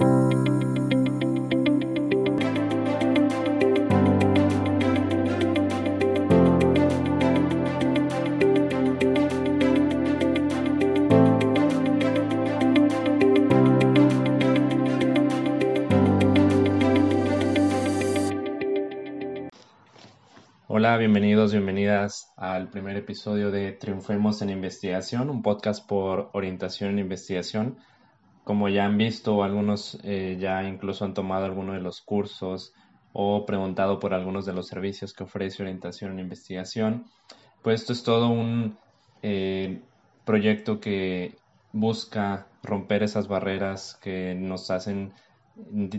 Hola, bienvenidos, bienvenidas al primer episodio de Triunfemos en Investigación, un podcast por orientación en investigación. Como ya han visto, algunos eh, ya incluso han tomado algunos de los cursos o preguntado por algunos de los servicios que ofrece orientación en investigación. Pues esto es todo un eh, proyecto que busca romper esas barreras que nos hacen,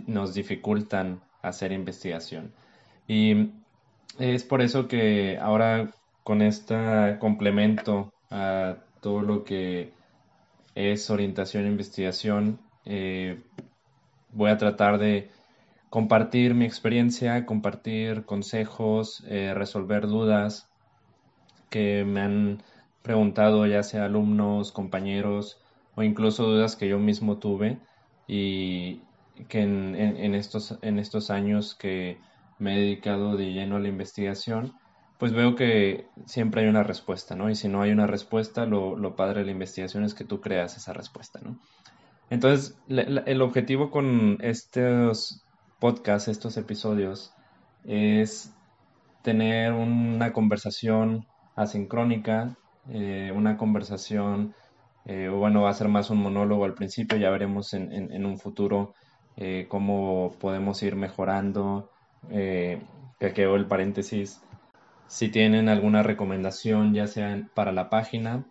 nos dificultan hacer investigación. Y es por eso que ahora con este complemento a todo lo que es orientación e investigación, eh, voy a tratar de compartir mi experiencia, compartir consejos, eh, resolver dudas que me han preguntado ya sea alumnos, compañeros o incluso dudas que yo mismo tuve y que en estos, en estos años que me he dedicado de lleno a la investigación, pues veo que siempre hay una respuesta, ¿no? Y si no hay una respuesta, lo, padre de la investigación es que tú creas esa respuesta, ¿no? Entonces, el objetivo con estos podcasts, estos episodios, es tener una conversación asincrónica, eh, una conversación, eh, bueno, va a ser más un monólogo al principio, ya veremos en, un futuro eh, cómo podemos ir mejorando, eh, que quedó el paréntesis, si tienen alguna recomendación, ya sea para la página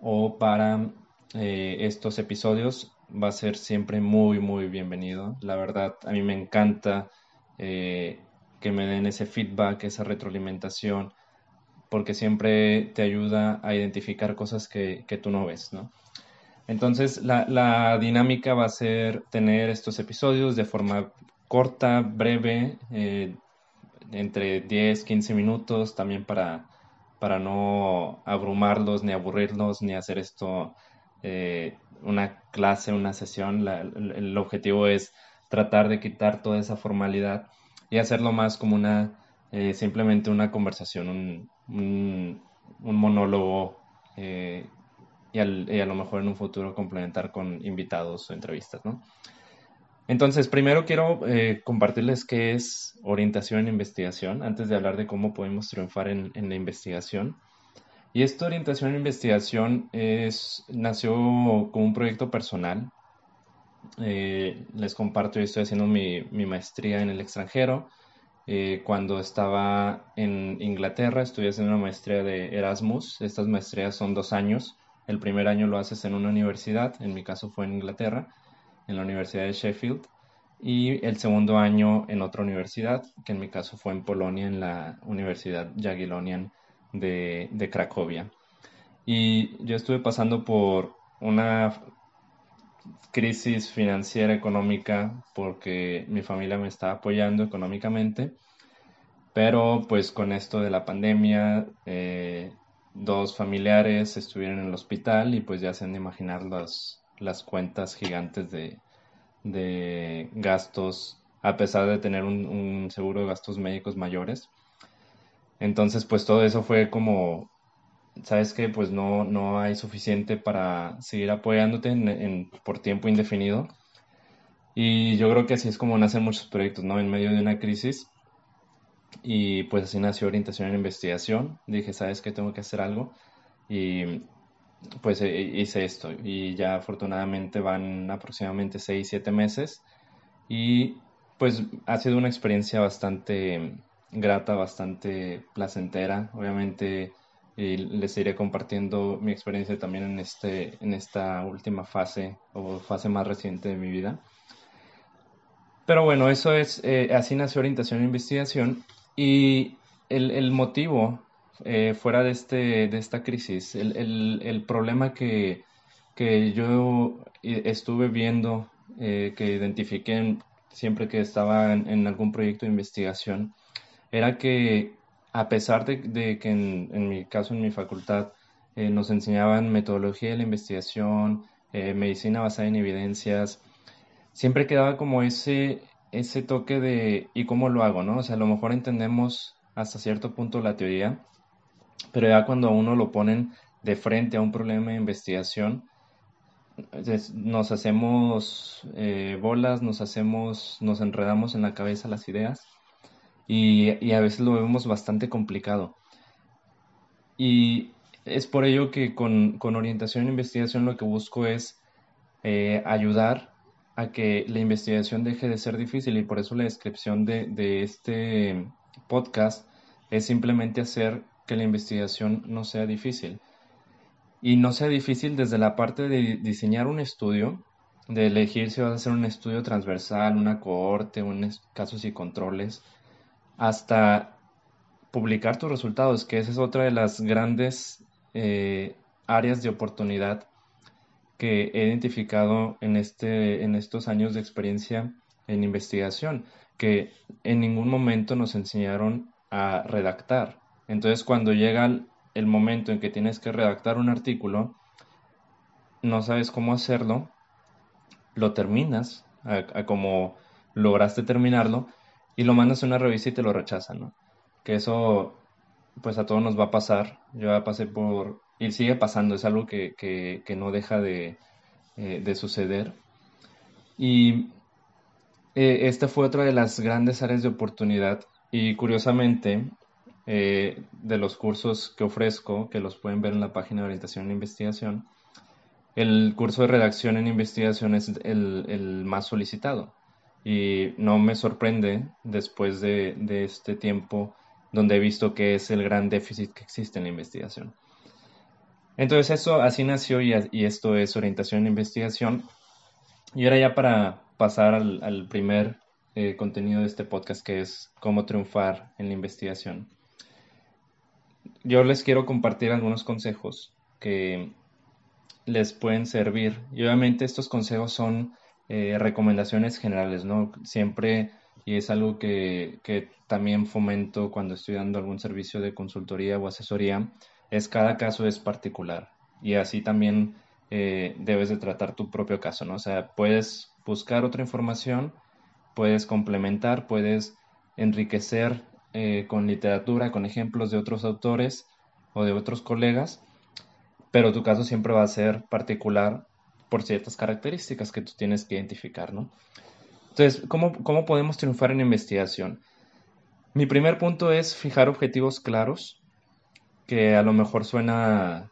o para eh, estos episodios, va a ser siempre muy, muy bienvenido. La verdad, a mí me encanta eh, que me den ese feedback, esa retroalimentación, porque siempre te ayuda a identificar cosas que, tú no ves, ¿no? Entonces, la, la, dinámica va a ser tener estos episodios de forma corta, breve, eh, entre 10, 15 minutos, también para, para no abrumarlos, ni aburrirlos, ni hacer esto eh, una clase, una sesión. el, objetivo es tratar de quitar toda esa formalidad y hacerlo más como una, eh, simplemente una conversación, un, un, monólogo y, y, a lo mejor en un futuro complementar con invitados o entrevistas, ¿no? Entonces, primero quiero eh, compartirles qué es orientación en investigación, antes de hablar de cómo podemos triunfar en, la investigación. Y esta orientación en investigación es, nació como un proyecto personal. Eh, les comparto, yo estoy haciendo mi, maestría en el extranjero. Eh, cuando estaba en Inglaterra, estoy haciendo una maestría de Erasmus. Estas maestrías son dos años. El primer año lo haces en una universidad, en mi caso fue en Inglaterra en la Universidad de Sheffield y el segundo año en otra universidad, que en mi caso fue en Polonia, en la Universidad Jagiellonian de, de Cracovia. Y yo estuve pasando por una crisis financiera económica porque mi familia me estaba apoyando económicamente, pero pues con esto de la pandemia, eh, dos familiares estuvieron en el hospital y pues ya se han de imaginar los, las cuentas gigantes de, gastos, a pesar de tener un, seguro de gastos médicos mayores. Entonces, pues todo eso fue como, sabes que pues no, no hay suficiente para seguir apoyándote por tiempo indefinido. Y yo creo que así es como nacen muchos proyectos, ¿no? En medio de una crisis. Y pues así nació orientación en investigación. Dije, ¿sabes que Tengo que hacer algo. Y pues eh, hice esto y ya afortunadamente van aproximadamente 6, 7 meses y pues ha sido una experiencia bastante grata, bastante placentera. Obviamente y les iré compartiendo mi experiencia también en, este, en esta última fase o fase más reciente de mi vida. Pero bueno, eso es, eh, así nació orientación e investigación y el, el motivo eh, fuera de, este, de esta crisis, el, problema que, yo estuve viendo, eh, que identifiqué siempre que estaba en, algún proyecto de investigación, era que a pesar de, que en, mi caso, en mi facultad, eh, nos enseñaban metodología de la investigación, medicina basada en evidencias, siempre quedaba como ese, ese toque de ¿y cómo lo hago? ¿no? O sea, a lo mejor entendemos hasta cierto punto la teoría, pero ya cuando a uno lo ponen de frente a un problema de investigación, nos hacemos eh, bolas, nos hacemos, nos enredamos en la cabeza las ideas y, a veces lo vemos bastante complicado. Y es por ello que con, orientación en investigación lo que busco es eh, ayudar a que la investigación deje de ser difícil y por eso la descripción de, de este podcast es simplemente hacer que la investigación no sea difícil y no sea difícil desde la parte de diseñar un estudio, de elegir si vas a hacer un estudio transversal, una cohorte, un casos y controles, hasta publicar tus resultados, que esa es otra de las grandes eh, áreas de oportunidad que he identificado en, este, en estos años de experiencia en investigación, que en ningún momento nos enseñaron a redactar. Entonces, cuando llega el momento en que tienes que redactar un artículo, no sabes cómo hacerlo, lo terminas, como lograste terminarlo, y lo mandas a una revista y te lo rechazan, ¿no? Que eso, pues a todos nos va a pasar. Yo ya pasé por, y sigue pasando, es algo que, que, no deja de, eh, de suceder. Y eh, esta fue otra de las grandes áreas de oportunidad. Y curiosamente, eh, de los cursos que ofrezco, que los pueden ver en la página de orientación e investigación, el curso de redacción en investigación es el, más solicitado. Y no me sorprende después de, este tiempo donde he visto que es el gran déficit que existe en la investigación. Entonces eso así nació y, esto es orientación en investigación. Y ahora ya para pasar al, primer eh, contenido de este podcast que es cómo triunfar en la investigación yo les quiero compartir algunos consejos que les pueden servir. Y obviamente estos consejos son eh, recomendaciones generales, ¿no? Siempre, y es algo que, también fomento cuando estoy dando algún servicio de consultoría o asesoría, es cada caso es particular. Y así también eh, debes de tratar tu propio caso, ¿no? O sea, puedes buscar otra información, puedes complementar, puedes enriquecer eh, con literatura, con ejemplos de otros autores o de otros colegas, pero tu caso siempre va a ser particular por ciertas características que tú tienes que identificar, ¿no? Entonces, ¿cómo, cómo podemos triunfar en investigación? Mi primer punto es fijar objetivos claros, que a lo mejor suena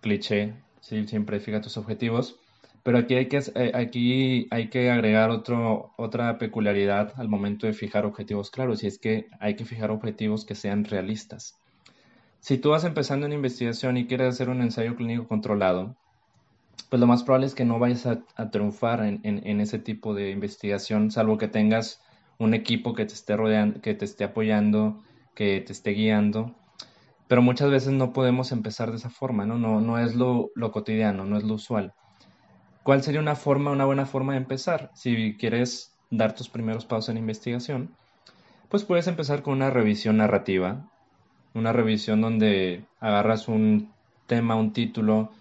cliché, ¿sí? siempre fija tus objetivos, pero aquí hay que, eh, aquí hay que agregar otro, otra peculiaridad al momento de fijar objetivos claros, y es que hay que fijar objetivos que sean realistas. Si tú vas empezando en investigación y quieres hacer un ensayo clínico controlado, pues lo más probable es que no vayas a, triunfar en, ese tipo de investigación, salvo que tengas un equipo que te esté rodeando, que te esté apoyando, que te esté guiando. Pero muchas veces no podemos empezar de esa forma, ¿no? No, no es lo, lo cotidiano, no es lo usual. ¿Cuál sería una forma, una buena forma de empezar? Si quieres dar tus primeros pasos en investigación, pues puedes empezar con una revisión narrativa, una revisión donde agarras un tema, un título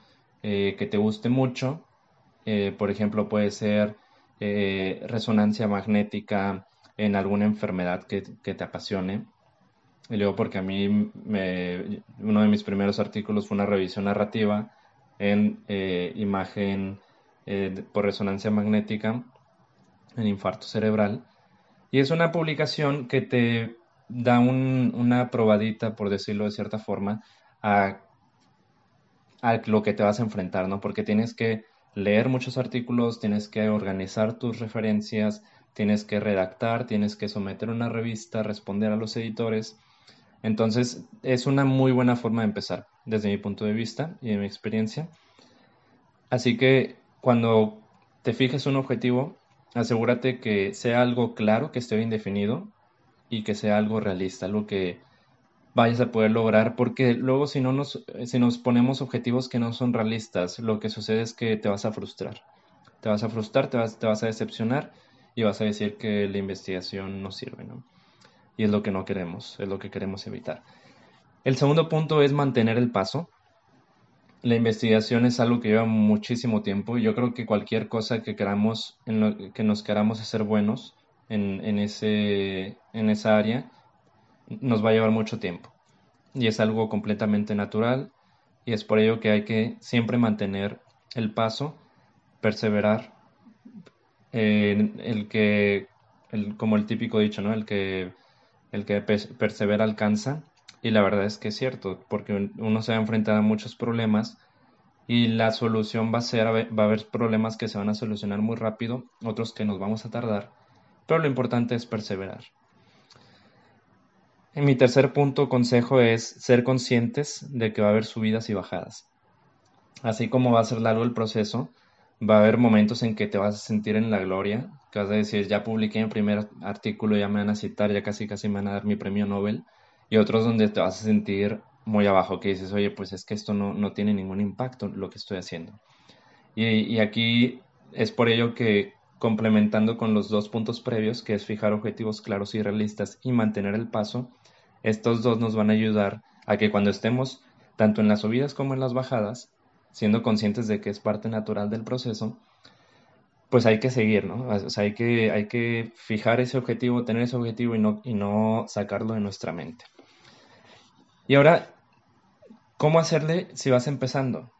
eh, que te guste mucho. Eh, por ejemplo, puede ser eh, resonancia magnética en alguna enfermedad que, te apasione. Y luego porque a mí uno de mis primeros artículos fue una revisión narrativa en imagen eh, por resonancia magnética en infarto cerebral. Y es una publicación que te da una probadita, por decirlo de cierta forma, a, a, lo que te vas a enfrentar, ¿no? Porque tienes que leer muchos artículos, tienes que organizar tus referencias, tienes que redactar, tienes que someter una revista, responder a los editores. Entonces, es una muy buena forma de empezar, desde mi punto de vista y de mi experiencia. Así que cuando te fijes un objetivo, asegúrate que sea algo claro, que esté bien definido y que sea algo realista, algo que vayas a poder lograr, porque luego si no nos, si nos ponemos objetivos que no son realistas, lo que sucede es que te vas a frustrar. Te vas a frustrar, te vas, te vas a decepcionar y vas a decir que la investigación no sirve, ¿no? Y es lo que no queremos, es lo que queremos evitar. El segundo punto es mantener el paso. La investigación es algo que lleva muchísimo tiempo y yo creo que cualquier cosa que queramos, que nos queramos hacer buenos en, en, ese, en esa área, nos va a llevar mucho tiempo. Y es algo completamente natural y es por ello que hay que siempre mantener el paso, perseverar, el que, el, como el típico dicho, ¿no? El que, el que persevera alcanza. Y la verdad es que es cierto, porque uno se va a enfrentar a muchos problemas y la solución va a ser, va a haber problemas que se van a solucionar muy rápido, otros que nos vamos a tardar, pero lo importante es perseverar. En mi tercer punto, consejo es ser conscientes de que va a haber subidas y bajadas. Así como va a ser largo el proceso, va a haber momentos en que te vas a sentir en la gloria, que vas a decir, ya publiqué mi primer artículo, ya me van a citar, ya casi casi me van a dar mi premio Nobel, y otros donde te vas a sentir muy abajo, que dices, oye, pues es que esto no, no tiene ningún impacto lo que estoy haciendo. Y, y aquí es por ello que complementando con los dos puntos previos, que es fijar objetivos claros y realistas y mantener el paso, estos dos nos van a ayudar a que cuando estemos tanto en las subidas como en las bajadas, siendo conscientes de que es parte natural del proceso, pues hay que seguir, ¿no? O sea, hay que, hay que fijar ese objetivo, tener ese objetivo y no, y no sacarlo de nuestra mente. Y ahora, ¿cómo hacerle si vas empezando?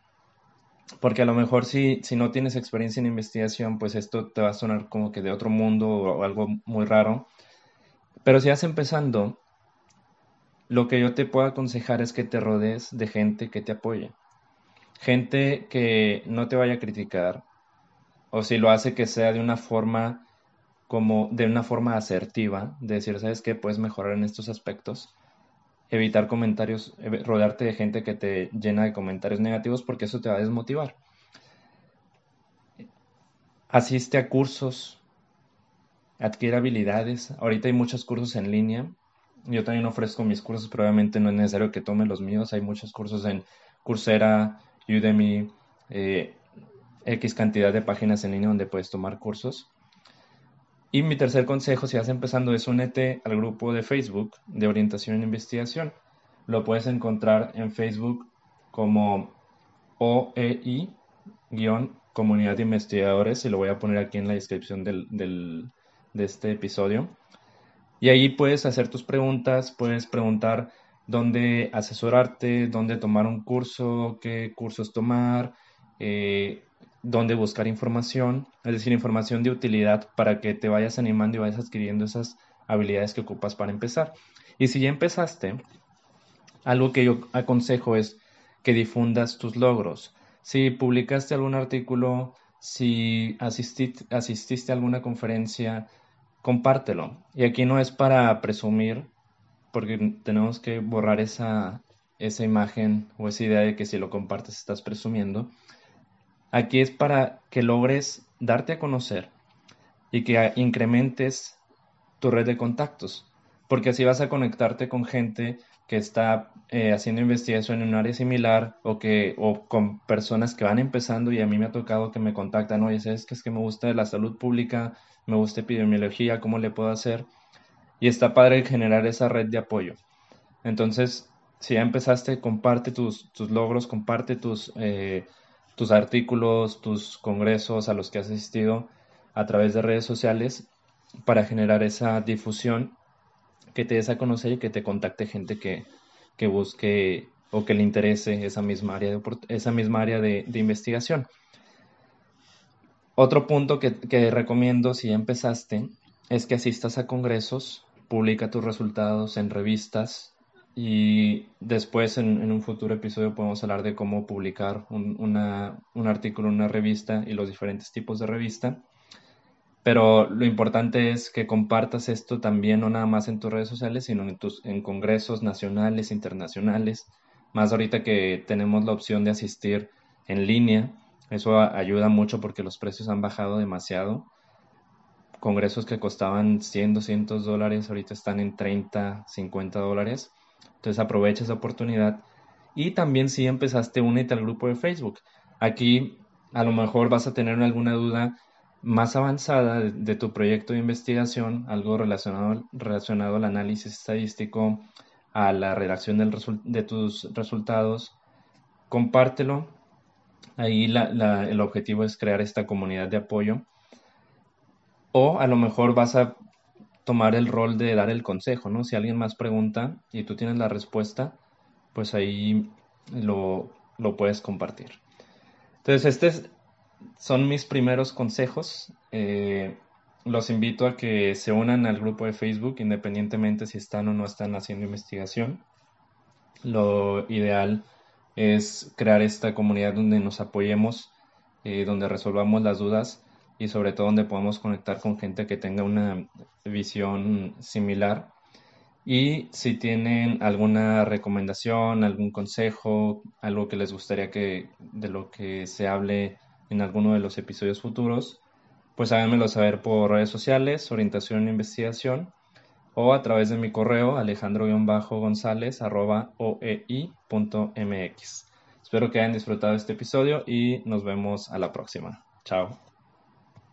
Porque a lo mejor si, si no tienes experiencia en investigación, pues esto te va a sonar como que de otro mundo o algo muy raro. Pero si vas empezando, lo que yo te puedo aconsejar es que te rodees de gente que te apoye gente que no te vaya a criticar, o si lo hace que sea de una forma como de una forma asertiva, de decir, ¿sabes qué? Puedes mejorar en estos aspectos. Evitar comentarios, rodearte de gente que te llena de comentarios negativos porque eso te va a desmotivar. Asiste a cursos, adquiere habilidades. Ahorita hay muchos cursos en línea. Yo también ofrezco mis cursos, pero obviamente no es necesario que tome los míos. Hay muchos cursos en Coursera, Udemy, eh, X cantidad de páginas en línea donde puedes tomar cursos. Y mi tercer consejo, si vas empezando, es únete al grupo de Facebook de orientación en investigación. Lo puedes encontrar en Facebook como OEI-comunidad de investigadores y lo voy a poner aquí en la descripción de este episodio. Y ahí puedes hacer tus preguntas, puedes preguntar dónde asesorarte, dónde tomar un curso, qué cursos tomar, eh, dónde buscar información, es decir, información de utilidad para que te vayas animando y vayas adquiriendo esas habilidades que ocupas para empezar. Y si ya empezaste, algo que yo aconsejo es que difundas tus logros. Si publicaste algún artículo, si asististe, asististe a alguna conferencia, compártelo. Y aquí no es para presumir porque tenemos que borrar esa, esa imagen o esa idea de que si lo compartes estás presumiendo. Aquí es para que logres darte a conocer y que incrementes tu red de contactos, porque así vas a conectarte con gente que está eh, haciendo investigación en un área similar o que o con personas que van empezando y a mí me ha tocado que me contactan, oye, ¿sabes que es que me gusta la salud pública, me gusta epidemiología, cómo le puedo hacer? Y está padre generar esa red de apoyo. Entonces, si ya empezaste, comparte tus, tus logros, comparte tus, eh, tus artículos, tus congresos a los que has asistido a través de redes sociales para generar esa difusión que te des a conocer y que te contacte gente que, que busque o que le interese esa misma área de, esa misma área de, investigación. Otro punto que, que, recomiendo si ya empezaste es que asistas a congresos publica tus resultados en revistas y después en, un futuro episodio podemos hablar de cómo publicar un, un artículo en una revista y los diferentes tipos de revista. Pero lo importante es que compartas esto también no nada más en tus redes sociales, sino en, tus, en congresos nacionales, internacionales. Más ahorita que tenemos la opción de asistir en línea, eso ayuda mucho porque los precios han bajado demasiado congresos que costaban 100, 200 dólares, ahorita están en 30, 50 dólares. Entonces aprovecha esa oportunidad. Y también si empezaste, únete al grupo de Facebook. Aquí a lo mejor vas a tener alguna duda más avanzada de, tu proyecto de investigación, algo relacionado, relacionado al análisis estadístico, a la redacción del de tus resultados, compártelo. Ahí el objetivo es crear esta comunidad de apoyo. O a lo mejor vas a tomar el rol de dar el consejo, ¿no? Si alguien más pregunta y tú tienes la respuesta, pues ahí lo, puedes compartir. Entonces, estos son mis primeros consejos. Eh, los invito a que se unan al grupo de Facebook, independientemente si están o no están haciendo investigación. Lo ideal es crear esta comunidad donde nos apoyemos, eh, donde resolvamos las dudas y sobre todo donde podamos conectar con gente que tenga una visión similar. Y si tienen alguna recomendación, algún consejo, algo que les gustaría que de lo que se hable en alguno de los episodios futuros, pues háganmelo saber por redes sociales, orientación e investigación, o a través de mi correo alejandro-gonzález.oei.mx. Espero que hayan disfrutado este episodio y nos vemos a la próxima. Chao.